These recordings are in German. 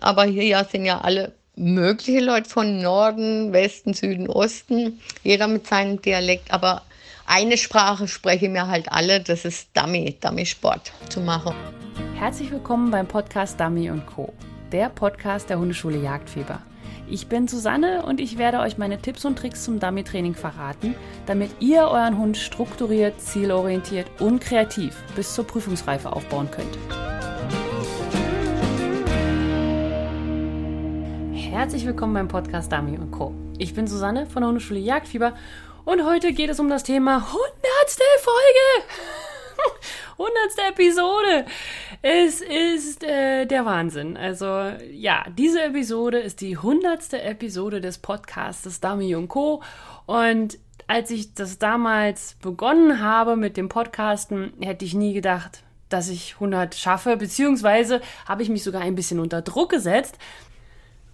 Aber hier sind ja alle mögliche Leute von Norden, Westen, Süden, Osten, jeder mit seinem Dialekt, aber eine Sprache sprechen wir halt alle, das ist Dummy, Dummy-Sport zu machen. Herzlich willkommen beim Podcast Dummy Co., der Podcast der Hundeschule Jagdfieber. Ich bin Susanne und ich werde euch meine Tipps und Tricks zum Dummy-Training verraten, damit ihr euren Hund strukturiert, zielorientiert und kreativ bis zur Prüfungsreife aufbauen könnt. Herzlich willkommen beim Podcast Dummy Co. Ich bin Susanne von der Hundeschule Jagdfieber und heute geht es um das Thema 100. Folge! 100. Episode. Es ist äh, der Wahnsinn. Also ja, diese Episode ist die 100. Episode des Podcasts Dummy und Co. Und als ich das damals begonnen habe mit dem Podcasten, hätte ich nie gedacht, dass ich 100 schaffe, beziehungsweise habe ich mich sogar ein bisschen unter Druck gesetzt,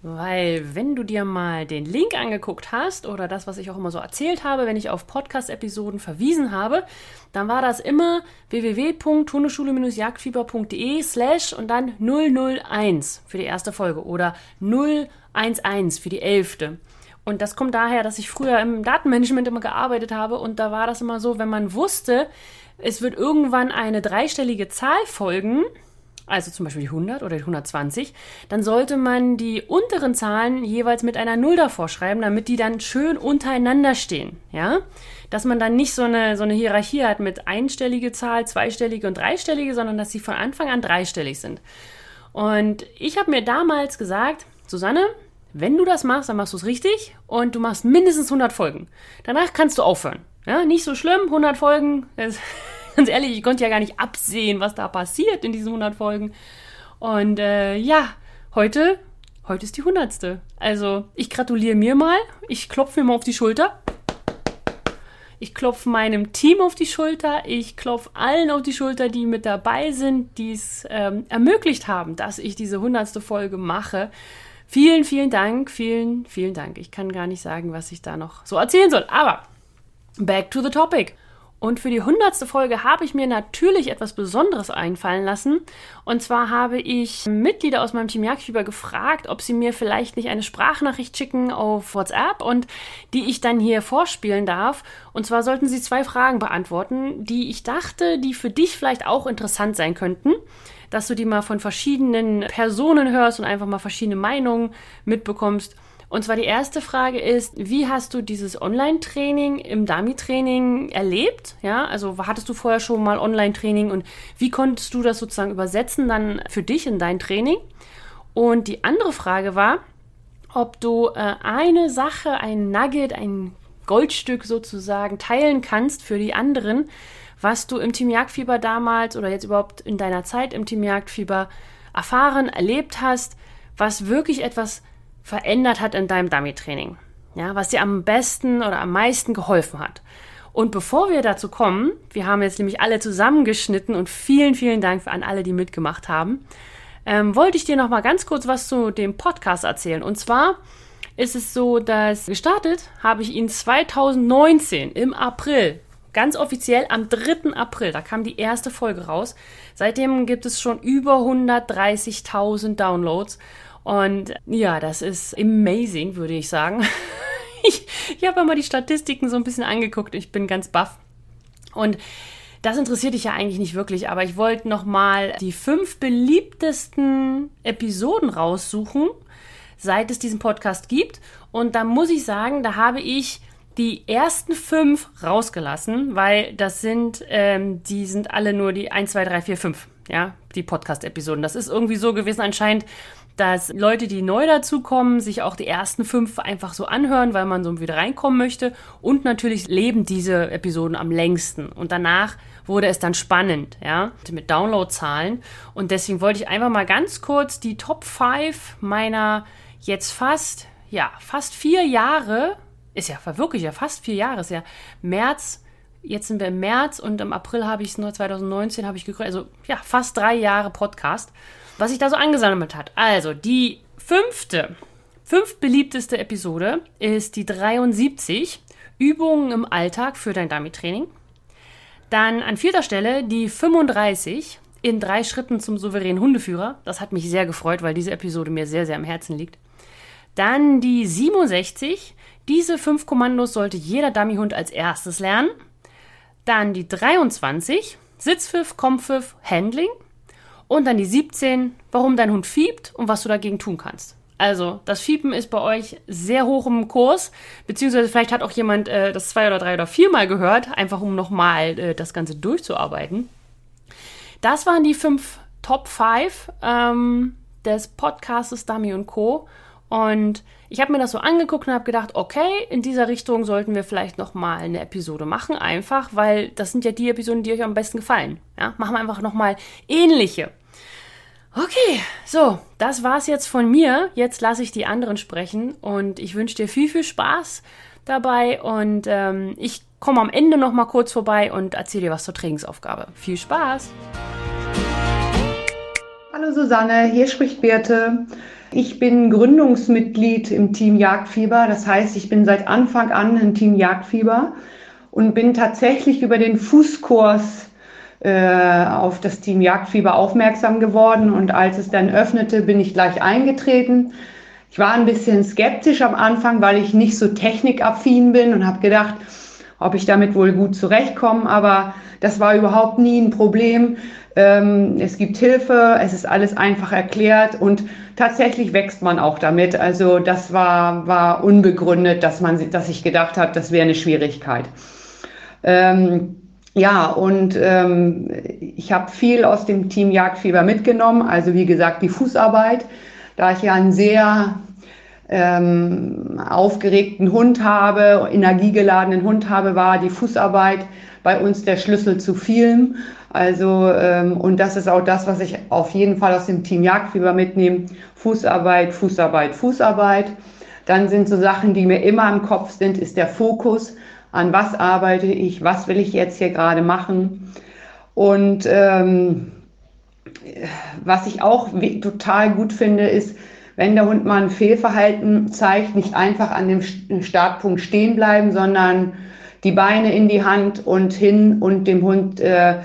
weil, wenn du dir mal den Link angeguckt hast oder das, was ich auch immer so erzählt habe, wenn ich auf Podcast-Episoden verwiesen habe, dann war das immer www.hundeschule-jagdfieber.de slash und dann 001 für die erste Folge oder 011 für die elfte. Und das kommt daher, dass ich früher im Datenmanagement immer gearbeitet habe und da war das immer so, wenn man wusste, es wird irgendwann eine dreistellige Zahl folgen, also zum Beispiel die 100 oder die 120, dann sollte man die unteren Zahlen jeweils mit einer 0 davor schreiben, damit die dann schön untereinander stehen, ja? Dass man dann nicht so eine, so eine Hierarchie hat mit einstellige Zahl, zweistellige und dreistellige, sondern dass sie von Anfang an dreistellig sind. Und ich habe mir damals gesagt, Susanne, wenn du das machst, dann machst du es richtig und du machst mindestens 100 Folgen. Danach kannst du aufhören. Ja, nicht so schlimm, 100 Folgen, ganz ehrlich, ich konnte ja gar nicht absehen, was da passiert in diesen 100 Folgen. Und äh, ja, heute, heute ist die 100. Also ich gratuliere mir mal, ich klopfe mir mal auf die Schulter. Ich klopfe meinem Team auf die Schulter. Ich klopfe allen auf die Schulter, die mit dabei sind, die es ähm, ermöglicht haben, dass ich diese 100. Folge mache. Vielen, vielen Dank, vielen, vielen Dank. Ich kann gar nicht sagen, was ich da noch so erzählen soll. Aber back to the topic. Und für die hundertste Folge habe ich mir natürlich etwas Besonderes einfallen lassen. Und zwar habe ich Mitglieder aus meinem Team Jagdfieber gefragt, ob sie mir vielleicht nicht eine Sprachnachricht schicken auf WhatsApp und die ich dann hier vorspielen darf. Und zwar sollten sie zwei Fragen beantworten, die ich dachte, die für dich vielleicht auch interessant sein könnten. Dass du die mal von verschiedenen Personen hörst und einfach mal verschiedene Meinungen mitbekommst. Und zwar die erste Frage ist, wie hast du dieses Online-Training im Dummy-Training erlebt? Ja, also hattest du vorher schon mal Online-Training und wie konntest du das sozusagen übersetzen dann für dich in dein Training? Und die andere Frage war, ob du äh, eine Sache, ein Nugget, ein Goldstück sozusagen teilen kannst für die anderen, was du im Team Jagdfieber damals oder jetzt überhaupt in deiner Zeit im Team Jagdfieber erfahren, erlebt hast, was wirklich etwas verändert hat in deinem Dummy-Training. Ja, was dir am besten oder am meisten geholfen hat. Und bevor wir dazu kommen, wir haben jetzt nämlich alle zusammengeschnitten und vielen, vielen Dank an alle, die mitgemacht haben, ähm, wollte ich dir noch mal ganz kurz was zu dem Podcast erzählen. Und zwar ist es so, dass gestartet habe ich ihn 2019 im April, ganz offiziell am 3. April, da kam die erste Folge raus. Seitdem gibt es schon über 130.000 Downloads und ja, das ist amazing, würde ich sagen. ich ich habe mal die Statistiken so ein bisschen angeguckt. Ich bin ganz baff. Und das interessiert dich ja eigentlich nicht wirklich, aber ich wollte noch mal die fünf beliebtesten Episoden raussuchen, seit es diesen Podcast gibt. Und da muss ich sagen, da habe ich die ersten fünf rausgelassen, weil das sind, ähm, die sind alle nur die 1, 2, 3, 4, 5, ja, die Podcast-Episoden. Das ist irgendwie so gewesen anscheinend, dass Leute, die neu dazukommen, sich auch die ersten fünf einfach so anhören, weil man so wieder reinkommen möchte. Und natürlich leben diese Episoden am längsten. Und danach wurde es dann spannend, ja, mit Downloadzahlen. Und deswegen wollte ich einfach mal ganz kurz die Top 5 meiner jetzt fast, ja, fast vier Jahre, ist ja wirklich ja fast vier Jahre, ist ja März, jetzt sind wir im März und im April habe ich es nur 2019 habe ich gegründet, also ja, fast drei Jahre Podcast was sich da so angesammelt hat. Also, die fünfte, fünf beliebteste Episode ist die 73, Übungen im Alltag für dein Dummy-Training. Dann an vierter Stelle die 35, in drei Schritten zum souveränen Hundeführer. Das hat mich sehr gefreut, weil diese Episode mir sehr, sehr am Herzen liegt. Dann die 67. Diese fünf Kommandos sollte jeder Dummyhund als erstes lernen. Dann die 23. Sitzpfiff, Kompfiff, Handling. Und dann die 17. Warum dein Hund fiebt und was du dagegen tun kannst. Also, das Fiepen ist bei euch sehr hoch im Kurs, beziehungsweise vielleicht hat auch jemand äh, das zwei oder drei oder viermal gehört, einfach um nochmal äh, das Ganze durchzuarbeiten. Das waren die fünf Top 5 ähm, des Podcastes Dummy und Co. Und ich habe mir das so angeguckt und habe gedacht, okay, in dieser Richtung sollten wir vielleicht nochmal eine Episode machen, einfach, weil das sind ja die Episoden, die euch am besten gefallen. Ja, machen wir einfach nochmal ähnliche. Okay, so, das war's jetzt von mir. Jetzt lasse ich die anderen sprechen und ich wünsche dir viel, viel Spaß dabei und ähm, ich komme am Ende noch mal kurz vorbei und erzähle dir was zur Trainingsaufgabe. Viel Spaß! Hallo Susanne, hier spricht Birte. Ich bin Gründungsmitglied im Team Jagdfieber. Das heißt, ich bin seit Anfang an im Team Jagdfieber und bin tatsächlich über den Fußkurs äh, auf das Team Jagdfieber aufmerksam geworden und als es dann öffnete, bin ich gleich eingetreten. Ich war ein bisschen skeptisch am Anfang, weil ich nicht so technikaffin bin und habe gedacht, ob ich damit wohl gut zurechtkomme, aber das war überhaupt nie ein Problem. Ähm, es gibt Hilfe, es ist alles einfach erklärt und tatsächlich wächst man auch damit. Also das war, war unbegründet, dass, man, dass ich gedacht habe, das wäre eine Schwierigkeit. Ähm, ja, und ähm, ich habe viel aus dem Team Jagdfieber mitgenommen. Also wie gesagt, die Fußarbeit, da ich ja einen sehr ähm, aufgeregten Hund habe, energiegeladenen Hund habe, war die Fußarbeit bei uns der Schlüssel zu vielem. Also, ähm, und das ist auch das, was ich auf jeden Fall aus dem Team Jagdfieber mitnehme. Fußarbeit, Fußarbeit, Fußarbeit. Dann sind so Sachen, die mir immer im Kopf sind, ist der Fokus an was arbeite ich, was will ich jetzt hier gerade machen. Und ähm, was ich auch total gut finde, ist, wenn der Hund mal ein Fehlverhalten zeigt, nicht einfach an dem Startpunkt stehen bleiben, sondern die Beine in die Hand und hin und dem Hund äh,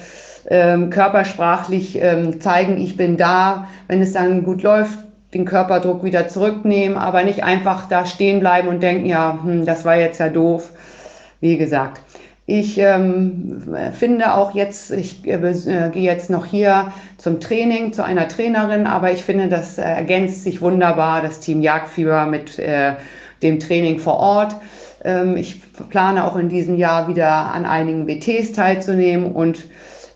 äh, körpersprachlich äh, zeigen, ich bin da. Wenn es dann gut läuft, den Körperdruck wieder zurücknehmen, aber nicht einfach da stehen bleiben und denken, ja, hm, das war jetzt ja doof wie gesagt. Ich ähm, finde auch jetzt, ich äh, äh, gehe jetzt noch hier zum Training zu einer Trainerin, aber ich finde, das äh, ergänzt sich wunderbar, das Team Jagdfieber mit äh, dem Training vor Ort. Ähm, ich plane auch in diesem Jahr wieder an einigen WTs teilzunehmen und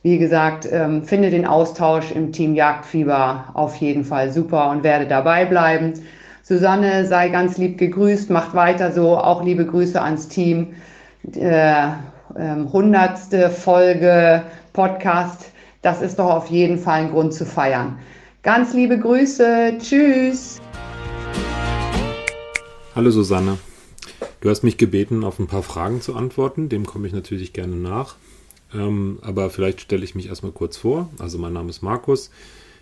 wie gesagt, ähm, finde den Austausch im Team Jagdfieber auf jeden Fall super und werde dabei bleiben. Susanne sei ganz lieb gegrüßt, macht weiter so, auch liebe Grüße ans Team äh, hundertste Folge Podcast. Das ist doch auf jeden Fall ein Grund zu feiern. Ganz liebe Grüße. Tschüss. Hallo Susanne. Du hast mich gebeten, auf ein paar Fragen zu antworten. Dem komme ich natürlich gerne nach. Ähm, aber vielleicht stelle ich mich erstmal kurz vor. Also mein Name ist Markus.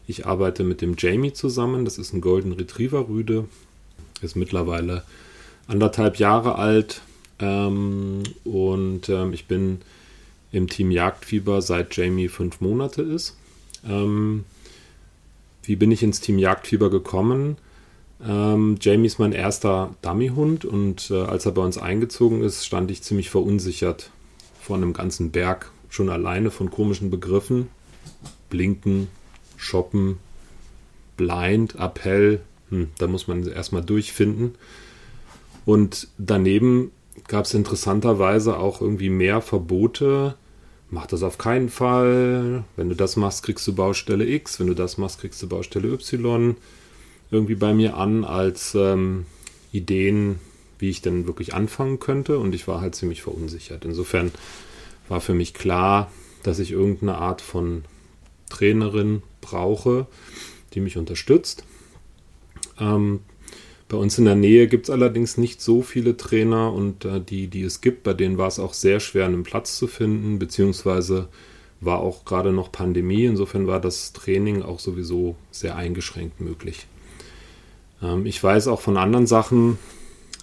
Ich arbeite mit dem Jamie zusammen. Das ist ein Golden Retriever Rüde. Ist mittlerweile anderthalb Jahre alt, ähm, und ähm, ich bin im Team Jagdfieber seit Jamie fünf Monate ist. Ähm, wie bin ich ins Team Jagdfieber gekommen? Ähm, Jamie ist mein erster Dummyhund und äh, als er bei uns eingezogen ist, stand ich ziemlich verunsichert vor einem ganzen Berg, schon alleine von komischen Begriffen. Blinken, Shoppen, Blind, Appell, hm, da muss man erstmal durchfinden. Und daneben gab es interessanterweise auch irgendwie mehr Verbote. Mach das auf keinen Fall. Wenn du das machst, kriegst du Baustelle X. Wenn du das machst, kriegst du Baustelle Y. Irgendwie bei mir an als ähm, Ideen, wie ich denn wirklich anfangen könnte. Und ich war halt ziemlich verunsichert. Insofern war für mich klar, dass ich irgendeine Art von Trainerin brauche, die mich unterstützt. Ähm, bei uns in der Nähe gibt es allerdings nicht so viele Trainer und äh, die, die es gibt, bei denen war es auch sehr schwer, einen Platz zu finden, beziehungsweise war auch gerade noch Pandemie. Insofern war das Training auch sowieso sehr eingeschränkt möglich. Ähm, ich weiß auch von anderen Sachen,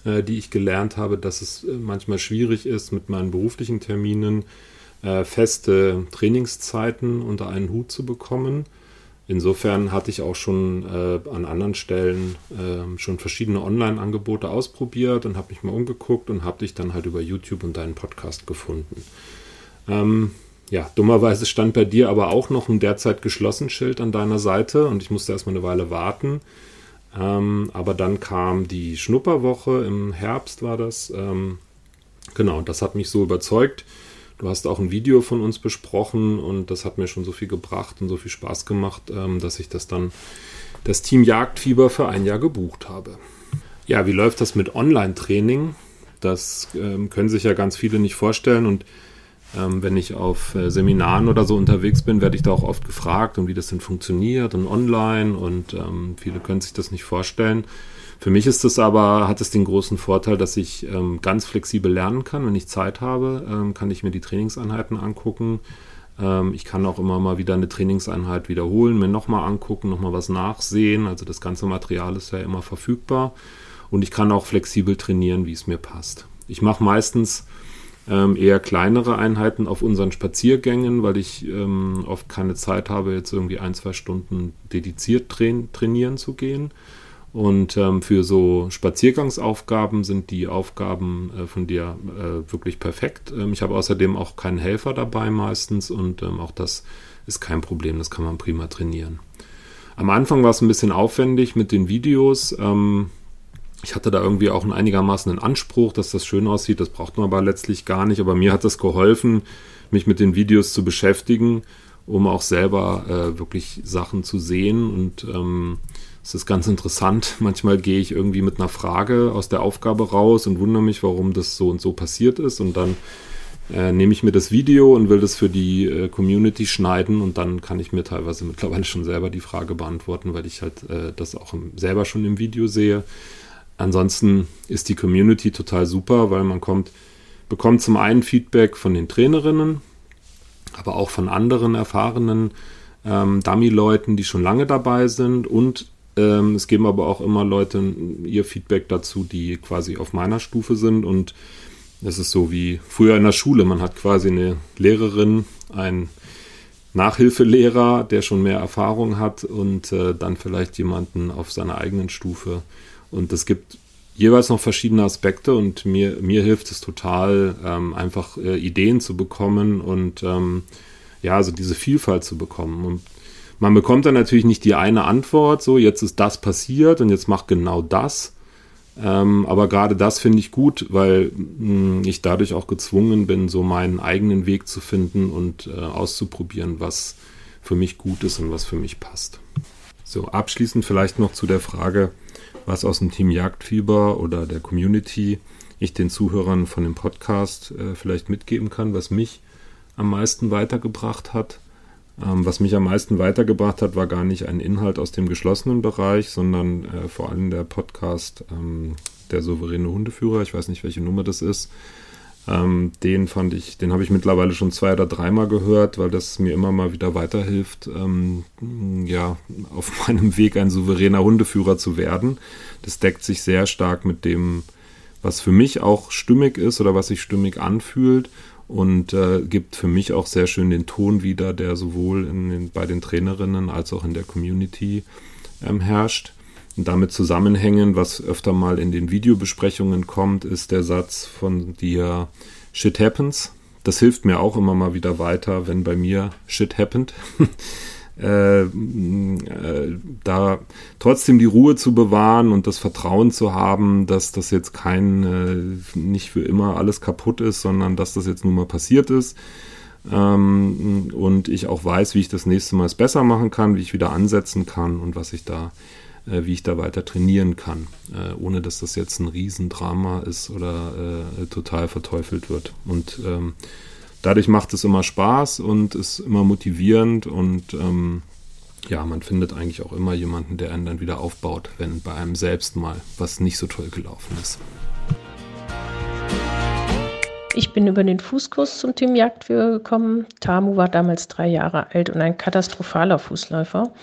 äh, die ich gelernt habe, dass es äh, manchmal schwierig ist mit meinen beruflichen Terminen, äh, feste Trainingszeiten unter einen Hut zu bekommen. Insofern hatte ich auch schon äh, an anderen Stellen äh, schon verschiedene Online-Angebote ausprobiert und habe mich mal umgeguckt und habe dich dann halt über YouTube und deinen Podcast gefunden. Ähm, ja, dummerweise stand bei dir aber auch noch ein derzeit geschlossen Schild an deiner Seite und ich musste erstmal eine Weile warten. Ähm, aber dann kam die Schnupperwoche im Herbst war das. Ähm, genau, das hat mich so überzeugt. Du hast auch ein Video von uns besprochen und das hat mir schon so viel gebracht und so viel Spaß gemacht, ähm, dass ich das dann das Team Jagdfieber für ein Jahr gebucht habe. Ja, wie läuft das mit Online-Training? Das ähm, können sich ja ganz viele nicht vorstellen und ähm, wenn ich auf äh, Seminaren oder so unterwegs bin, werde ich da auch oft gefragt, und wie das denn funktioniert und online und viele können sich das nicht vorstellen. Für mich ist es aber, hat es den großen Vorteil, dass ich ähm, ganz flexibel lernen kann. Wenn ich Zeit habe, ähm, kann ich mir die Trainingseinheiten angucken. Ähm, ich kann auch immer mal wieder eine Trainingseinheit wiederholen, mir nochmal angucken, nochmal was nachsehen. Also das ganze Material ist ja immer verfügbar. Und ich kann auch flexibel trainieren, wie es mir passt. Ich mache meistens ähm, eher kleinere Einheiten auf unseren Spaziergängen, weil ich ähm, oft keine Zeit habe, jetzt irgendwie ein, zwei Stunden dediziert train trainieren zu gehen. Und ähm, für so Spaziergangsaufgaben sind die Aufgaben äh, von dir äh, wirklich perfekt. Ähm, ich habe außerdem auch keinen Helfer dabei meistens und ähm, auch das ist kein Problem, das kann man prima trainieren. Am Anfang war es ein bisschen aufwendig mit den Videos. Ähm, ich hatte da irgendwie auch einen einigermaßen einen Anspruch, dass das schön aussieht. Das braucht man aber letztlich gar nicht. Aber mir hat das geholfen, mich mit den Videos zu beschäftigen, um auch selber äh, wirklich Sachen zu sehen. Und ähm, es ist ganz interessant. Manchmal gehe ich irgendwie mit einer Frage aus der Aufgabe raus und wundere mich, warum das so und so passiert ist. Und dann äh, nehme ich mir das Video und will das für die äh, Community schneiden und dann kann ich mir teilweise mittlerweile schon selber die Frage beantworten, weil ich halt äh, das auch im, selber schon im Video sehe. Ansonsten ist die Community total super, weil man kommt, bekommt zum einen Feedback von den Trainerinnen, aber auch von anderen erfahrenen ähm, Dummy-Leuten, die schon lange dabei sind. Und ähm, es geben aber auch immer Leute ihr Feedback dazu, die quasi auf meiner Stufe sind. Und es ist so wie früher in der Schule. Man hat quasi eine Lehrerin, einen Nachhilfelehrer, der schon mehr Erfahrung hat und äh, dann vielleicht jemanden auf seiner eigenen Stufe, und es gibt jeweils noch verschiedene Aspekte und mir, mir hilft es total, ähm, einfach äh, Ideen zu bekommen und ähm, ja, also diese Vielfalt zu bekommen. Und man bekommt dann natürlich nicht die eine Antwort, so jetzt ist das passiert und jetzt macht genau das. Ähm, aber gerade das finde ich gut, weil mh, hm, ich dadurch auch gezwungen bin, so meinen eigenen Weg zu finden und äh, auszuprobieren, was für mich gut ist und was für mich passt. So, abschließend vielleicht noch zu der Frage, was aus dem Team Jagdfieber oder der Community ich den Zuhörern von dem Podcast äh, vielleicht mitgeben kann, was mich am meisten weitergebracht hat. Ähm, was mich am meisten weitergebracht hat, war gar nicht ein Inhalt aus dem geschlossenen Bereich, sondern äh, vor allem der Podcast ähm, Der souveräne Hundeführer. Ich weiß nicht, welche Nummer das ist. Ähm, den fand ich, den habe ich mittlerweile schon zwei oder dreimal gehört, weil das mir immer mal wieder weiterhilft, ähm, ja, auf meinem Weg ein souveräner Hundeführer zu werden. Das deckt sich sehr stark mit dem, was für mich auch stimmig ist oder was sich stimmig anfühlt und äh, gibt für mich auch sehr schön den Ton wieder, der sowohl in, bei den Trainerinnen als auch in der Community ähm, herrscht. Und damit zusammenhängen, was öfter mal in den Videobesprechungen kommt, ist der Satz von dir, Shit happens. Das hilft mir auch immer mal wieder weiter, wenn bei mir Shit happened. äh, äh, da trotzdem die Ruhe zu bewahren und das Vertrauen zu haben, dass das jetzt kein, äh, nicht für immer alles kaputt ist, sondern dass das jetzt nun mal passiert ist. Ähm, und ich auch weiß, wie ich das nächste Mal es besser machen kann, wie ich wieder ansetzen kann und was ich da äh, wie ich da weiter trainieren kann, äh, ohne dass das jetzt ein Riesendrama ist oder total verteufelt wird. Und ähm, dadurch macht es immer Spaß und ist immer motivierend und ähm, ja, man findet eigentlich auch immer jemanden, der einen dann wieder aufbaut, wenn bei einem selbst mal was nicht so toll gelaufen ist. Ich bin über den Fußkurs zum Team Jagdführer gekommen. Tamu war damals drei Jahre alt und ein katastrophaler Fußläufer.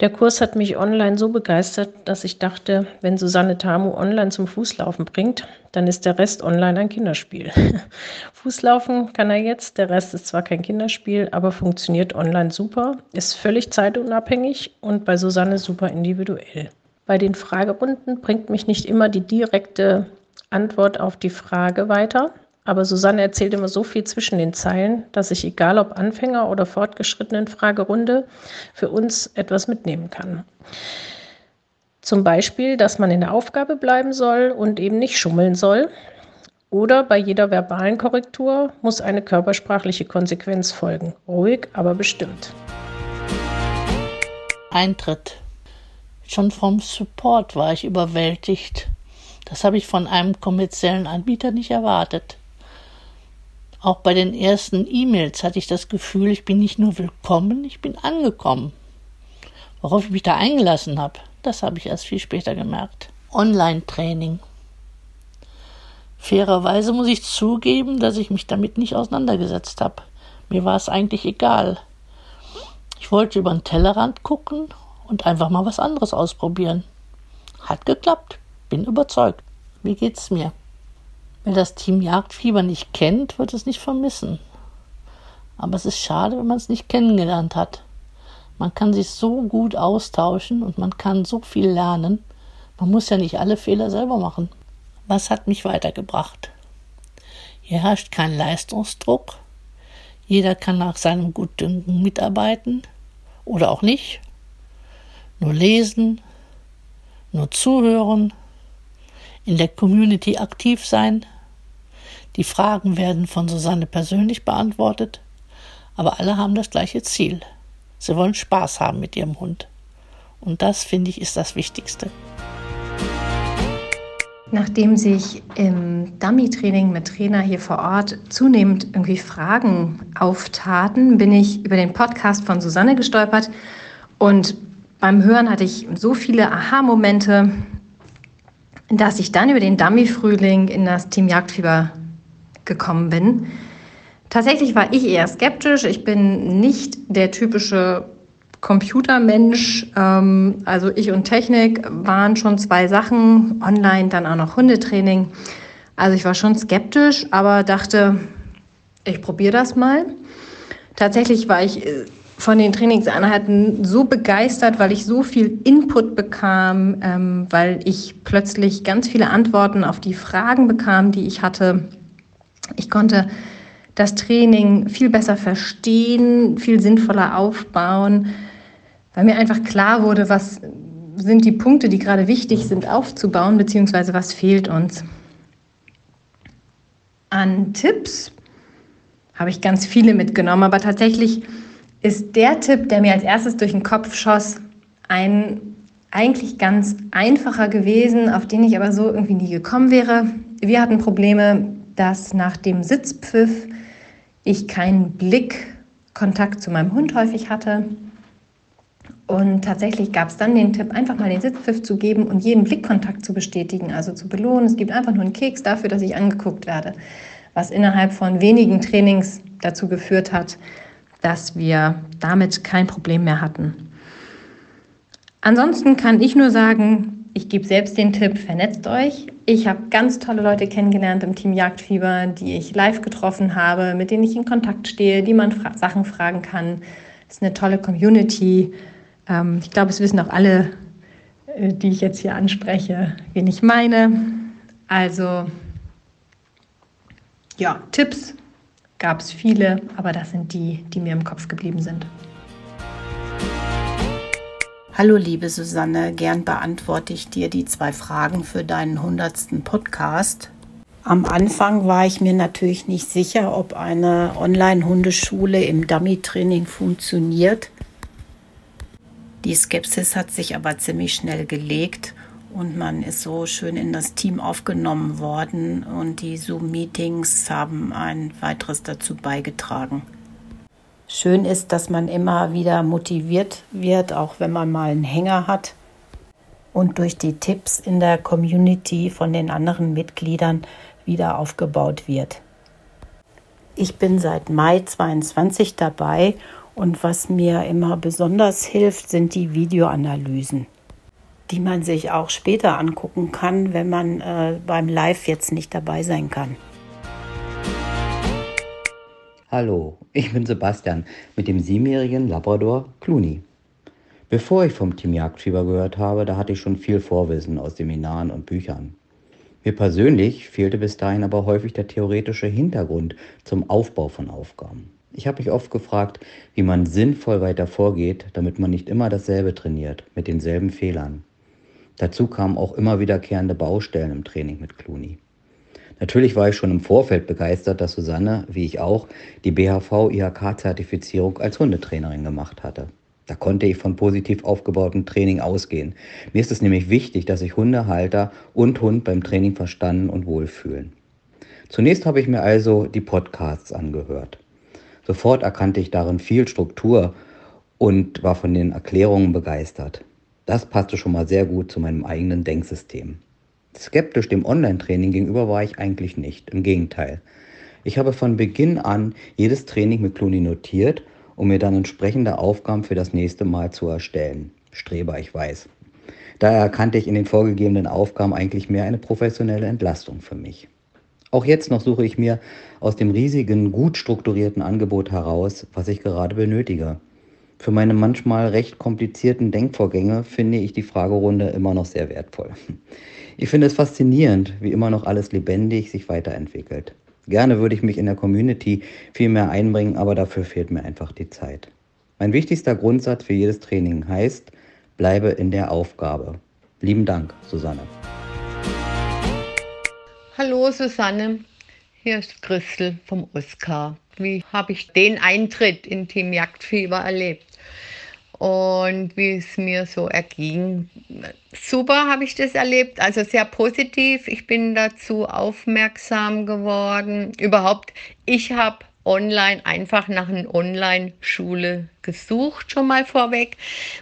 Der Kurs hat mich online so begeistert, dass ich dachte, wenn Susanne Tamu online zum Fußlaufen bringt, dann ist der Rest online ein Kinderspiel. Fußlaufen kann er jetzt, der Rest ist zwar kein Kinderspiel, aber funktioniert online super, ist völlig zeitunabhängig und bei Susanne super individuell. Bei den Fragerunden bringt mich nicht immer die direkte Antwort auf die Frage weiter, aber Susanne erzählt immer so viel zwischen den Zeilen, dass ich, egal ob Anfänger oder fortgeschrittenen Fragerunde, für uns etwas mitnehmen kann. Zum Beispiel, dass man in der Aufgabe bleiben soll und eben nicht schummeln soll. Oder bei jeder verbalen Korrektur muss eine körpersprachliche Konsequenz folgen. Ruhig, aber bestimmt. Eintritt. Schon vom Support war ich überwältigt. Das habe ich von einem kommerziellen Anbieter nicht erwartet. Auch bei den ersten E-Mails hatte ich das Gefühl, ich bin nicht nur willkommen, ich bin angekommen. Worauf ich mich da eingelassen habe, das habe ich erst viel später gemerkt. Online-Training. Fairerweise muss ich zugeben, dass ich mich damit nicht auseinandergesetzt habe. Mir war es eigentlich egal. Ich wollte über den Tellerrand gucken und einfach mal was anderes ausprobieren. Hat geklappt. Bin überzeugt. Wie geht's mir? Wer das Team Jagdfieber nicht kennt, wird es nicht vermissen. Aber es ist schade, wenn man es nicht kennengelernt hat. Man kann sich so gut austauschen und man kann so viel lernen. Man muss ja nicht alle Fehler selber machen. Was hat mich weitergebracht? Hier herrscht kein Leistungsdruck. Jeder kann nach seinem Gutdünken mitarbeiten oder auch nicht. Nur lesen, nur zuhören, in der Community aktiv sein, die Fragen werden von Susanne persönlich beantwortet, aber alle haben das gleiche Ziel. Sie wollen Spaß haben mit ihrem Hund. Und das, finde ich, ist das Wichtigste. Nachdem sich im Dummy-Training mit Trainer hier vor Ort zunehmend irgendwie Fragen auftaten, bin ich über den Podcast von Susanne gestolpert und beim Hören hatte ich so viele Aha-Momente, dass ich dann über den Dummy-Frühling in das Team Jagdfieber gekommen bin. Tatsächlich war ich eher skeptisch. Ich bin nicht der typische Computermensch. Ähm, also ich und Technik waren schon zwei Sachen. Online dann auch noch Hundetraining. Also ich war schon skeptisch, aber dachte, ich probiere das mal. Tatsächlich war ich äh, von den Trainingseinheiten so begeistert, weil ich so viel Input bekam, ähm, weil ich plötzlich ganz viele Antworten auf die Fragen bekam, die ich hatte. Ich konnte das Training viel besser verstehen, viel sinnvoller aufbauen, weil mir einfach klar wurde, was sind die Punkte, die gerade wichtig sind aufzubauen, beziehungsweise was fehlt uns. An Tipps habe ich ganz viele mitgenommen, aber tatsächlich ist der Tipp, der mir als erstes durch den Kopf schoss, ein eigentlich ganz einfacher gewesen, auf den ich aber so irgendwie nie gekommen wäre. Wir hatten Probleme dass nach dem Sitzpfiff ich keinen Blickkontakt zu meinem Hund häufig hatte. Und tatsächlich gab es dann den Tipp, einfach mal den Sitzpfiff zu geben und jeden Blickkontakt zu bestätigen, also zu belohnen. Es gibt einfach nur einen Keks dafür, dass ich angeguckt werde, was innerhalb von wenigen Trainings dazu geführt hat, dass wir damit kein Problem mehr hatten. Ansonsten kann ich nur sagen, ich gebe selbst den Tipp, vernetzt euch. Ich habe ganz tolle Leute kennengelernt im Team Jagdfieber, die ich live getroffen habe, mit denen ich in Kontakt stehe, die man fra Sachen fragen kann. Es ist eine tolle Community. Ähm, ich glaube, es wissen auch alle, äh, die ich jetzt hier anspreche, wen ich meine. Also, ja, Tipps gab es viele, aber das sind die, die mir im Kopf geblieben sind. Hallo liebe Susanne, gern beantworte ich dir die zwei Fragen für deinen hundertsten Podcast. Am Anfang war ich mir natürlich nicht sicher, ob eine Online-Hundeschule im Dummy-Training funktioniert. Die Skepsis hat sich aber ziemlich schnell gelegt und man ist so schön in das Team aufgenommen worden und die Zoom-Meetings haben ein weiteres dazu beigetragen. Schön ist, dass man immer wieder motiviert wird, auch wenn man mal einen Hänger hat. Und durch die Tipps in der Community von den anderen Mitgliedern wieder aufgebaut wird. Ich bin seit Mai 22 dabei Und was mir immer besonders hilft, sind die Videoanalysen, die man sich auch später angucken kann, wenn man äh, beim Live jetzt nicht dabei sein kann. Hallo, ich bin Sebastian mit dem siebenjährigen Labrador Clooney. Bevor ich vom Team Jagdfieber gehört habe, da hatte ich schon viel Vorwissen aus Seminaren und Büchern. Mir persönlich fehlte bis dahin aber häufig der theoretische Hintergrund zum Aufbau von Aufgaben. Ich habe mich oft gefragt, wie man sinnvoll weiter vorgeht, damit man nicht immer dasselbe trainiert, mit denselben Fehlern. Dazu kamen auch immer wiederkehrende Baustellen im Training mit Clooney. Natürlich war ich schon im Vorfeld begeistert, dass Susanne, wie ich auch, die BHV-IHK-Zertifizierung als Hundetrainerin gemacht hatte. Da konnte ich von positiv aufgebautem Training ausgehen. Mir ist es nämlich wichtig, dass sich Hundehalter und Hund beim Training verstanden und wohlfühlen. Zunächst habe ich mir also die Podcasts angehört. Sofort erkannte ich darin viel Struktur und war von den Erklärungen begeistert. Das passte schon mal sehr gut zu meinem eigenen Denksystem. Skeptisch dem Online-Training gegenüber war ich eigentlich nicht. Im Gegenteil. Ich habe von Beginn an jedes Training mit Clooney notiert um mir dann entsprechende Aufgaben für das nächste Mal zu erstellen. Streber, ich weiß. Daher erkannte ich in den vorgegebenen Aufgaben eigentlich mehr eine professionelle Entlastung für mich. Auch jetzt noch suche ich mir aus dem riesigen, gut strukturierten Angebot heraus, was ich gerade benötige. Für meine manchmal recht komplizierten Denkvorgänge finde ich die Fragerunde immer noch sehr wertvoll. Ich finde es faszinierend, wie immer noch alles lebendig sich weiterentwickelt. Gerne würde ich mich in der Community viel mehr einbringen, aber dafür fehlt mir einfach die Zeit. Mein wichtigster Grundsatz für jedes Training heißt, bleibe in der Aufgabe. Lieben Dank, Susanne. Hallo Susanne, hier ist Christel vom Oskar. Wie habe ich den Eintritt in Team Jagdfieber erlebt? und wie es mir so erging. Super habe ich das erlebt, also sehr positiv. Ich bin dazu aufmerksam geworden. Überhaupt, ich habe online einfach nach einer Online-Schule gesucht, schon mal vorweg,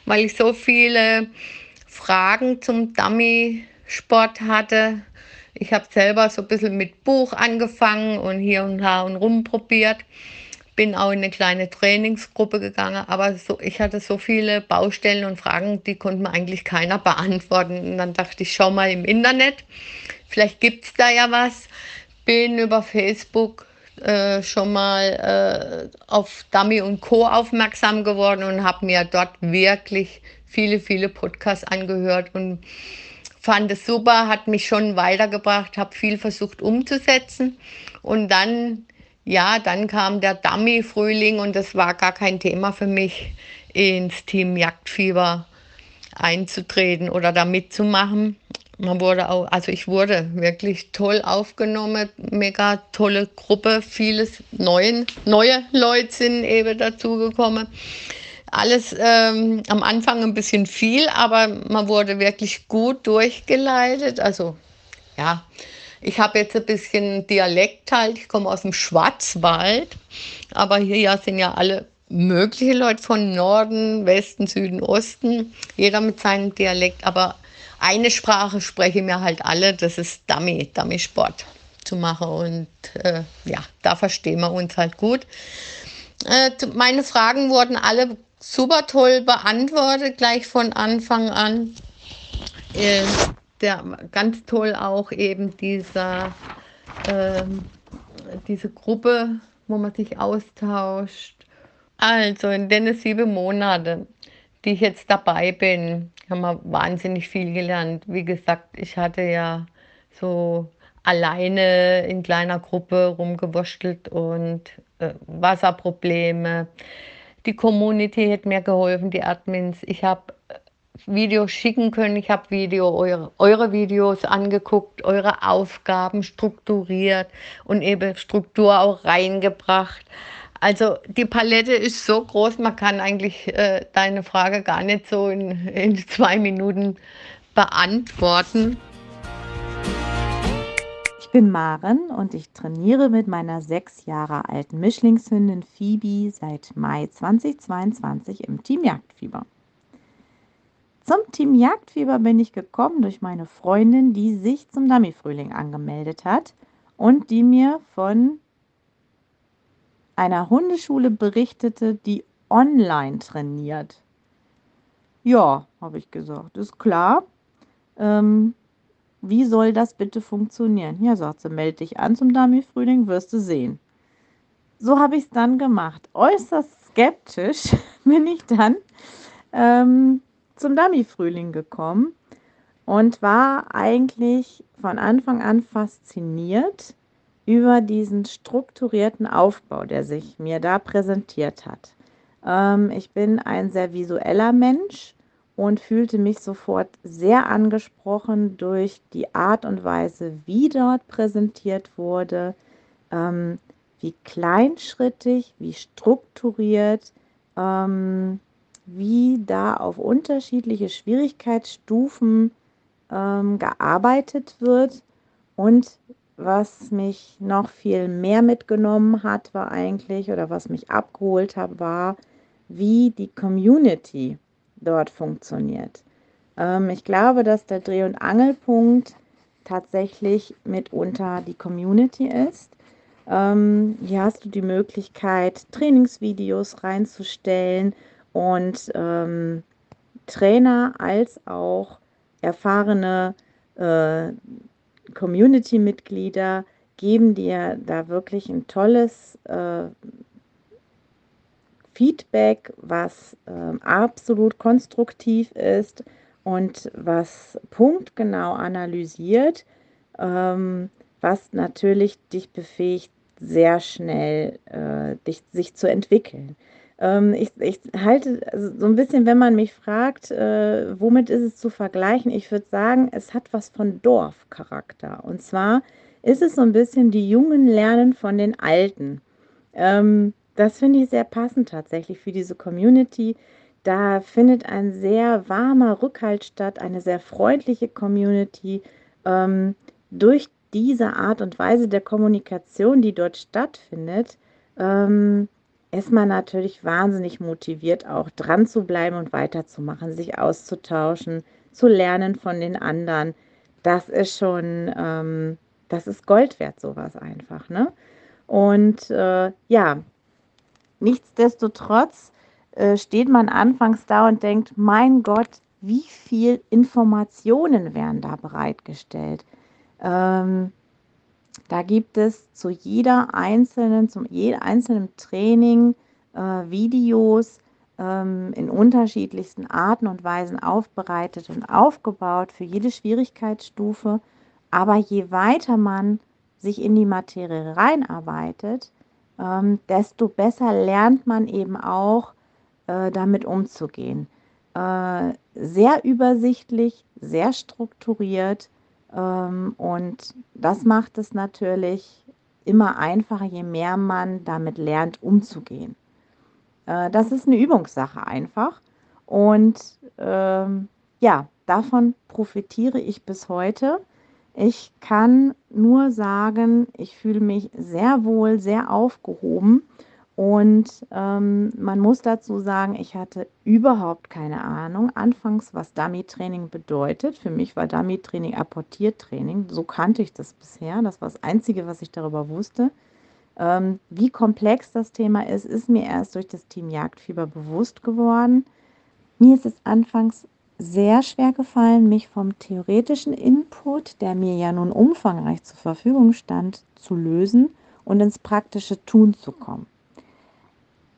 weil ich so viele Fragen zum Dummy-Sport hatte. Ich habe selber so ein bisschen mit Buch angefangen und hier und da und rumprobiert bin auch in eine kleine Trainingsgruppe gegangen, aber so, ich hatte so viele Baustellen und Fragen, die konnte mir eigentlich keiner beantworten. Und dann dachte ich, schau mal im Internet, vielleicht gibt es da ja was. Bin über Facebook äh, schon mal äh, auf Dummy und Co. aufmerksam geworden und habe mir dort wirklich viele, viele Podcasts angehört und fand es super, hat mich schon weitergebracht, habe viel versucht umzusetzen. Und dann ja, dann kam der Dummy-Frühling und das war gar kein Thema für mich, ins Team Jagdfieber einzutreten oder da mitzumachen. Man wurde auch, also ich wurde wirklich toll aufgenommen, mega tolle Gruppe, vieles neuen, neue Leute sind eben dazugekommen. Alles ähm, am Anfang ein bisschen viel, aber man wurde wirklich gut durchgeleitet. Also ja, ich habe jetzt ein bisschen Dialekt halt, ich komme aus dem Schwarzwald, aber hier sind ja alle mögliche Leute von Norden, Westen, Süden, Osten, jeder mit seinem Dialekt, aber eine Sprache sprechen mir halt alle, das ist Dummy, Dummy-Sport zu machen und äh, ja, da verstehen wir uns halt gut. Äh, meine Fragen wurden alle super toll beantwortet, gleich von Anfang an. Äh, der ganz toll auch eben dieser, ähm, diese Gruppe, wo man sich austauscht. Also in den sieben Monaten, die ich jetzt dabei bin, haben wir wahnsinnig viel gelernt. Wie gesagt, ich hatte ja so alleine in kleiner Gruppe rumgewurschtelt und äh, Wasserprobleme. Die Community hat mir geholfen, die Admins. Ich habe Videos schicken können. Ich habe Video, eure, eure Videos angeguckt, eure Aufgaben strukturiert und eben Struktur auch reingebracht. Also die Palette ist so groß, man kann eigentlich äh, deine Frage gar nicht so in, in zwei Minuten beantworten. Ich bin Maren und ich trainiere mit meiner sechs Jahre alten Mischlingshündin Phoebe seit Mai 2022 im Team Jagdfieber. Zum Team Jagdfieber bin ich gekommen durch meine Freundin, die sich zum Dummy-Frühling angemeldet hat und die mir von einer Hundeschule berichtete, die online trainiert. Ja, habe ich gesagt, ist klar. Ähm, wie soll das bitte funktionieren? Ja, sagt sie, melde dich an zum Dummy-Frühling, wirst du sehen. So habe ich es dann gemacht. Äußerst skeptisch bin ich dann ähm, zum Dummy-Frühling gekommen und war eigentlich von Anfang an fasziniert über diesen strukturierten Aufbau, der sich mir da präsentiert hat. Ähm, ich bin ein sehr visueller Mensch und fühlte mich sofort sehr angesprochen durch die Art und Weise, wie dort präsentiert wurde, ähm, wie kleinschrittig, wie strukturiert, ähm, wie da auf unterschiedliche Schwierigkeitsstufen ähm, gearbeitet wird. Und was mich noch viel mehr mitgenommen hat, war eigentlich, oder was mich abgeholt hat, war, wie die Community dort funktioniert. Ähm, ich glaube, dass der Dreh- und Angelpunkt tatsächlich mitunter die Community ist. Ähm, hier hast du die Möglichkeit, Trainingsvideos reinzustellen und ähm, Trainer als auch erfahrene äh, Community-Mitglieder geben dir da wirklich ein tolles äh, Feedback, was äh, absolut konstruktiv ist und was punktgenau analysiert, ähm, was natürlich dich befähigt, sehr schnell äh, dich, sich zu entwickeln. Ähm, ich, ich, halte also so ein bisschen, wenn man mich fragt, äh, womit ist es zu vergleichen, ich würde sagen, es hat was von Dorfcharakter. Und zwar ist es so ein bisschen, die Jungen lernen von den Alten. Ähm, das finde ich sehr passend tatsächlich für diese Community. Da findet ein sehr warmer Rückhalt statt, eine sehr freundliche Community. Ähm, durch diese Art und Weise der Kommunikation, die dort stattfindet, ähm, ist man natürlich wahnsinnig motiviert, auch dran zu bleiben und weiterzumachen, sich auszutauschen, zu lernen von den anderen. Das ist schon, ähm, das ist Gold wert, sowas einfach. Ne? Und äh, ja, nichtsdestotrotz äh, steht man anfangs da und denkt, mein Gott, wie viel Informationen werden da bereitgestellt. Ähm, da gibt es zu jeder einzelnen, zum jedem einzelnen Training äh, Videos ähm, in unterschiedlichsten Arten und Weisen aufbereitet und aufgebaut für jede Schwierigkeitsstufe. Aber je weiter man sich in die Materie reinarbeitet, ähm, desto besser lernt man eben auch äh, damit umzugehen. Äh, sehr übersichtlich, sehr strukturiert ähm, und das macht es natürlich immer einfacher, je mehr man damit lernt, umzugehen. Äh, das ist eine Übungssache einfach. Und ähm, ja, davon profitiere ich bis heute. Ich kann nur sagen, ich fühle mich sehr wohl, sehr aufgehoben und ähm, man muss dazu sagen, ich hatte überhaupt keine Ahnung anfangs, was Dummy-Training bedeutet. Für mich war Dummy-Training Apportiertraining. So kannte ich das bisher. Das war das Einzige, was ich darüber wusste. Ähm, wie komplex das Thema ist, ist mir erst durch das Team Jagdfieber bewusst geworden. Mir ist es anfangs sehr schwer gefallen, mich vom theoretischen Input, der mir ja nun umfangreich zur Verfügung stand, zu lösen und ins praktische Tun zu kommen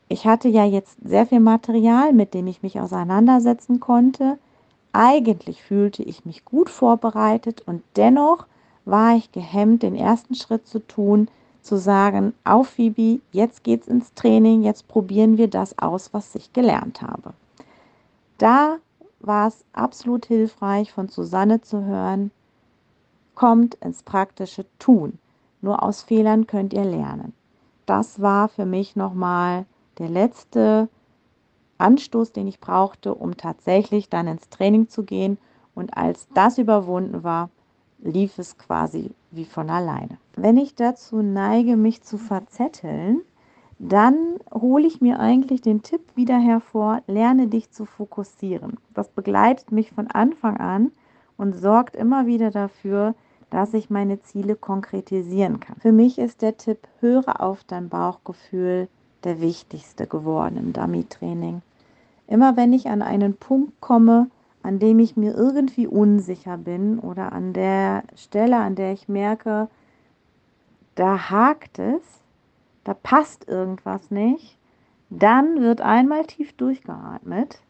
ich hatte ja jetzt sehr viel Material, mit dem ich mich auseinandersetzen konnte. Eigentlich fühlte ich mich gut vorbereitet und dennoch war ich gehemmt, den ersten Schritt zu tun, zu sagen, auf Phoebe, jetzt geht's ins Training, jetzt probieren wir das aus, was ich gelernt habe. Da war es absolut hilfreich, von Susanne zu hören, kommt ins praktische Tun. Nur aus Fehlern könnt ihr lernen. Das war für mich nochmal der letzte Anstoß, den ich brauchte, um tatsächlich dann ins Training zu gehen. Und als das überwunden war, lief es quasi wie von alleine. Wenn ich dazu neige, mich zu verzetteln, dann hole ich mir eigentlich den Tipp wieder hervor, lerne dich zu fokussieren. Das begleitet mich von Anfang an und sorgt immer wieder dafür, dass ich meine Ziele konkretisieren kann. Für mich ist der Tipp, höre auf dein Bauchgefühl, der wichtigste geworden im Dummy-Training. Immer wenn ich an einen Punkt komme, an dem ich mir irgendwie unsicher bin oder an der Stelle, an der ich merke, da hakt es, da passt irgendwas nicht, dann wird einmal tief durchgeatmet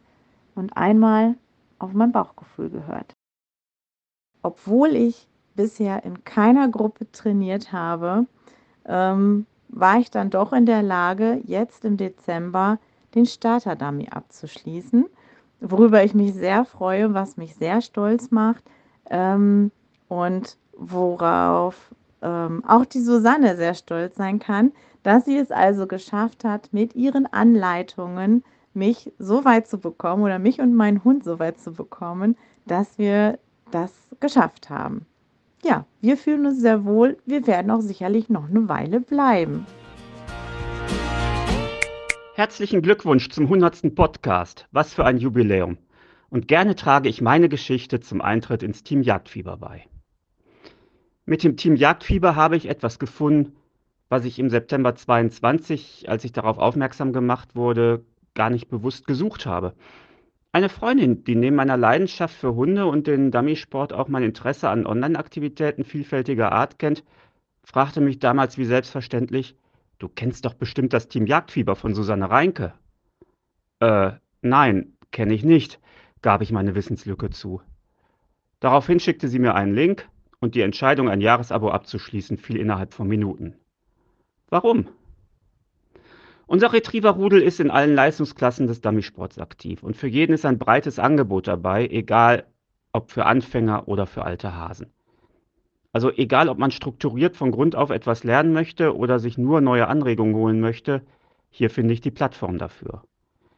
und einmal auf mein Bauchgefühl gehört. Obwohl ich bisher in keiner Gruppe trainiert habe, ähm, war ich dann doch in der Lage, jetzt im Dezember den Starter-Dummy abzuschließen, worüber ich mich sehr freue, was mich sehr stolz macht ähm, und worauf ähm, auch die Susanne sehr stolz sein kann, dass sie es also geschafft hat, mit ihren Anleitungen mich so weit zu bekommen oder mich und meinen Hund so weit zu bekommen, dass wir das geschafft haben. Ja, wir fühlen uns sehr wohl. Wir werden auch sicherlich noch eine Weile bleiben. Herzlichen Glückwunsch zum 100. Podcast. Was für ein Jubiläum. Und gerne trage ich meine Geschichte zum Eintritt ins Team Jagdfieber bei. Mit dem Team Jagdfieber habe ich etwas gefunden, was ich im September 22, als ich darauf aufmerksam gemacht wurde, gar nicht bewusst gesucht habe. Eine Freundin, die neben meiner Leidenschaft für Hunde und den Dummysport auch mein Interesse an Online-Aktivitäten vielfältiger Art kennt, fragte mich damals wie selbstverständlich, du kennst doch bestimmt das Team Jagdfieber von Susanne Reinke. Äh, nein, kenne ich nicht, gab ich meine Wissenslücke zu. Daraufhin schickte sie mir einen Link, und die Entscheidung, ein Jahresabo abzuschließen, fiel innerhalb von Minuten. Warum? Unser Retriever-Rudel ist in allen Leistungsklassen des Dummysports aktiv und für jeden ist ein breites Angebot dabei, egal ob für Anfänger oder für alte Hasen. Also egal, ob man strukturiert von Grund auf etwas lernen möchte oder sich nur neue Anregungen holen möchte, hier finde ich die Plattform dafür.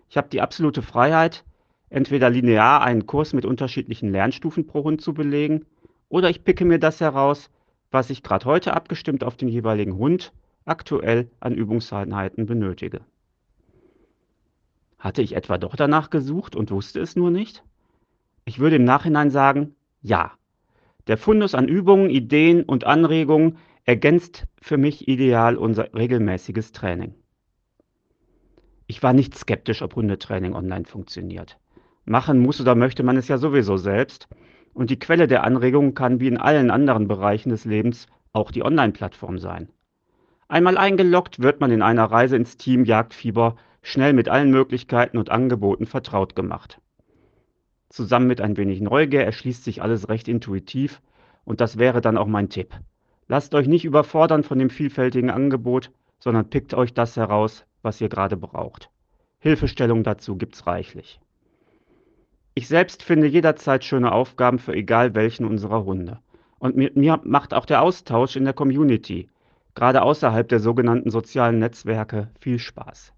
Ich habe die absolute Freiheit, entweder linear einen Kurs mit unterschiedlichen Lernstufen pro Hund zu belegen oder ich picke mir das heraus, was ich gerade heute abgestimmt auf den jeweiligen Hund aktuell an Übungseinheiten benötige. Hatte ich etwa doch danach gesucht und wusste es nur nicht? Ich würde im Nachhinein sagen, ja. Der Fundus an Übungen, Ideen und Anregungen ergänzt für mich ideal unser regelmäßiges Training. Ich war nicht skeptisch, ob Hundetraining online funktioniert. Machen muss oder möchte man es ja sowieso selbst und die Quelle der Anregung kann wie in allen anderen Bereichen des Lebens auch die Online-Plattform sein. Einmal eingeloggt wird man in einer Reise ins Team Jagdfieber schnell mit allen Möglichkeiten und Angeboten vertraut gemacht. Zusammen mit ein wenig Neugier erschließt sich alles recht intuitiv und das wäre dann auch mein Tipp. Lasst euch nicht überfordern von dem vielfältigen Angebot, sondern pickt euch das heraus, was ihr gerade braucht. Hilfestellung dazu gibt's reichlich. Ich selbst finde jederzeit schöne Aufgaben für egal welchen unserer Hunde. Und mir, mir macht auch der Austausch in der Community, gerade außerhalb der sogenannten sozialen Netzwerke, viel Spaß.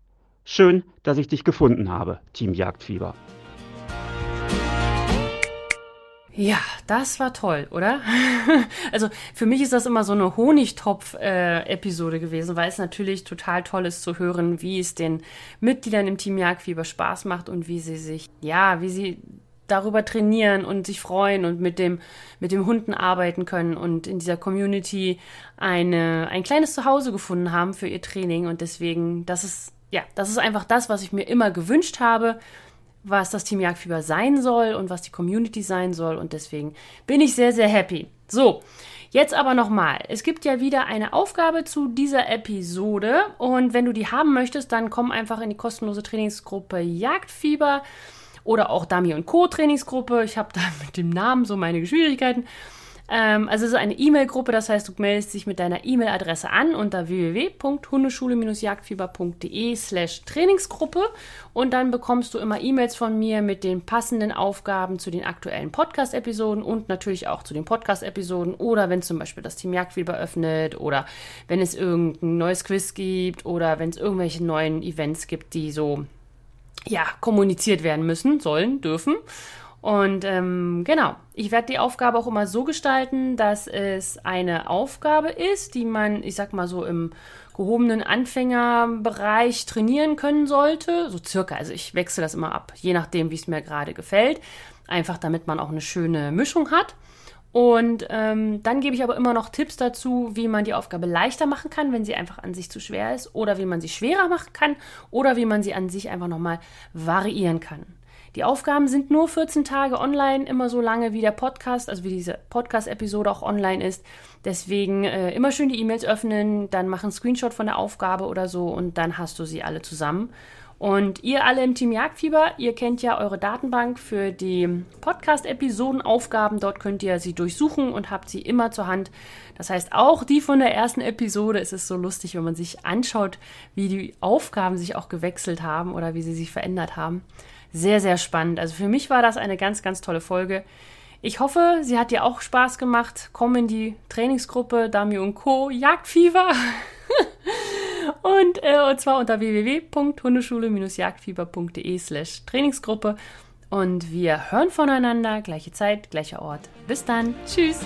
Schön, dass ich dich gefunden habe, Team Jagdfieber. Ja, das war toll, oder? also für mich ist das immer so eine Honigtopf-Episode äh, gewesen, weil es natürlich total toll ist zu hören, wie es den Mitgliedern im Team Jagdfieber Spaß macht und wie sie sich, ja, wie sie darüber trainieren und sich freuen und mit dem, mit dem Hunden arbeiten können und in dieser Community eine, ein kleines Zuhause gefunden haben für ihr Training. Und deswegen, das ist, ja, das ist einfach das, was ich mir immer gewünscht habe was das Team Jagdfieber sein soll und was die Community sein soll. Und deswegen bin ich sehr, sehr happy. So, jetzt aber nochmal. Es gibt ja wieder eine Aufgabe zu dieser Episode. Und wenn du die haben möchtest, dann komm einfach in die kostenlose Trainingsgruppe Jagdfieber oder auch Dami und Co. Trainingsgruppe. Ich habe da mit dem Namen so meine Schwierigkeiten. Ähm, also es ist eine E-Mail-Gruppe, das heißt, du meldest dich mit deiner E-Mail-Adresse an unter www.hundeschule-jagdfieber.de slash Trainingsgruppe und dann bekommst du immer E-Mails von mir mit den passenden Aufgaben zu den aktuellen Podcast-Episoden und natürlich auch zu den Podcast-Episoden oder wenn zum Beispiel das Team Jagdfieber öffnet oder wenn es irgendein neues Quiz gibt oder wenn es irgendwelche neuen Events gibt, die so ja, kommuniziert werden müssen, sollen, dürfen. Und ähm, genau, ich werde die Aufgabe auch immer so gestalten, dass es eine Aufgabe ist, die man, ich sag mal so im gehobenen Anfängerbereich trainieren können sollte. So circa, also ich wechsle das immer ab, je nachdem, wie es mir gerade gefällt. Einfach damit man auch eine schöne Mischung hat. Und ähm, dann gebe ich aber immer noch Tipps dazu, wie man die Aufgabe leichter machen kann, wenn sie einfach an sich zu schwer ist, oder wie man sie schwerer machen kann, oder wie man sie an sich einfach nochmal variieren kann. Die Aufgaben sind nur 14 Tage online, immer so lange wie der Podcast, also wie diese Podcast-Episode auch online ist. Deswegen äh, immer schön die E-Mails öffnen, dann mach einen Screenshot von der Aufgabe oder so und dann hast du sie alle zusammen. Und ihr alle im Team Jagdfieber, ihr kennt ja eure Datenbank für die Podcast-Episodenaufgaben. Dort könnt ihr sie durchsuchen und habt sie immer zur Hand. Das heißt, auch die von der ersten Episode es ist so lustig, wenn man sich anschaut, wie die Aufgaben sich auch gewechselt haben oder wie sie sich verändert haben. Sehr, sehr spannend. Also für mich war das eine ganz, ganz tolle Folge. Ich hoffe, sie hat dir auch Spaß gemacht. Komm in die Trainingsgruppe Dami und Co. Jagdfieber. Und, äh, und zwar unter www.hundeschule-jagdfieber.de slash Trainingsgruppe. Und wir hören voneinander, gleiche Zeit, gleicher Ort. Bis dann. Tschüss.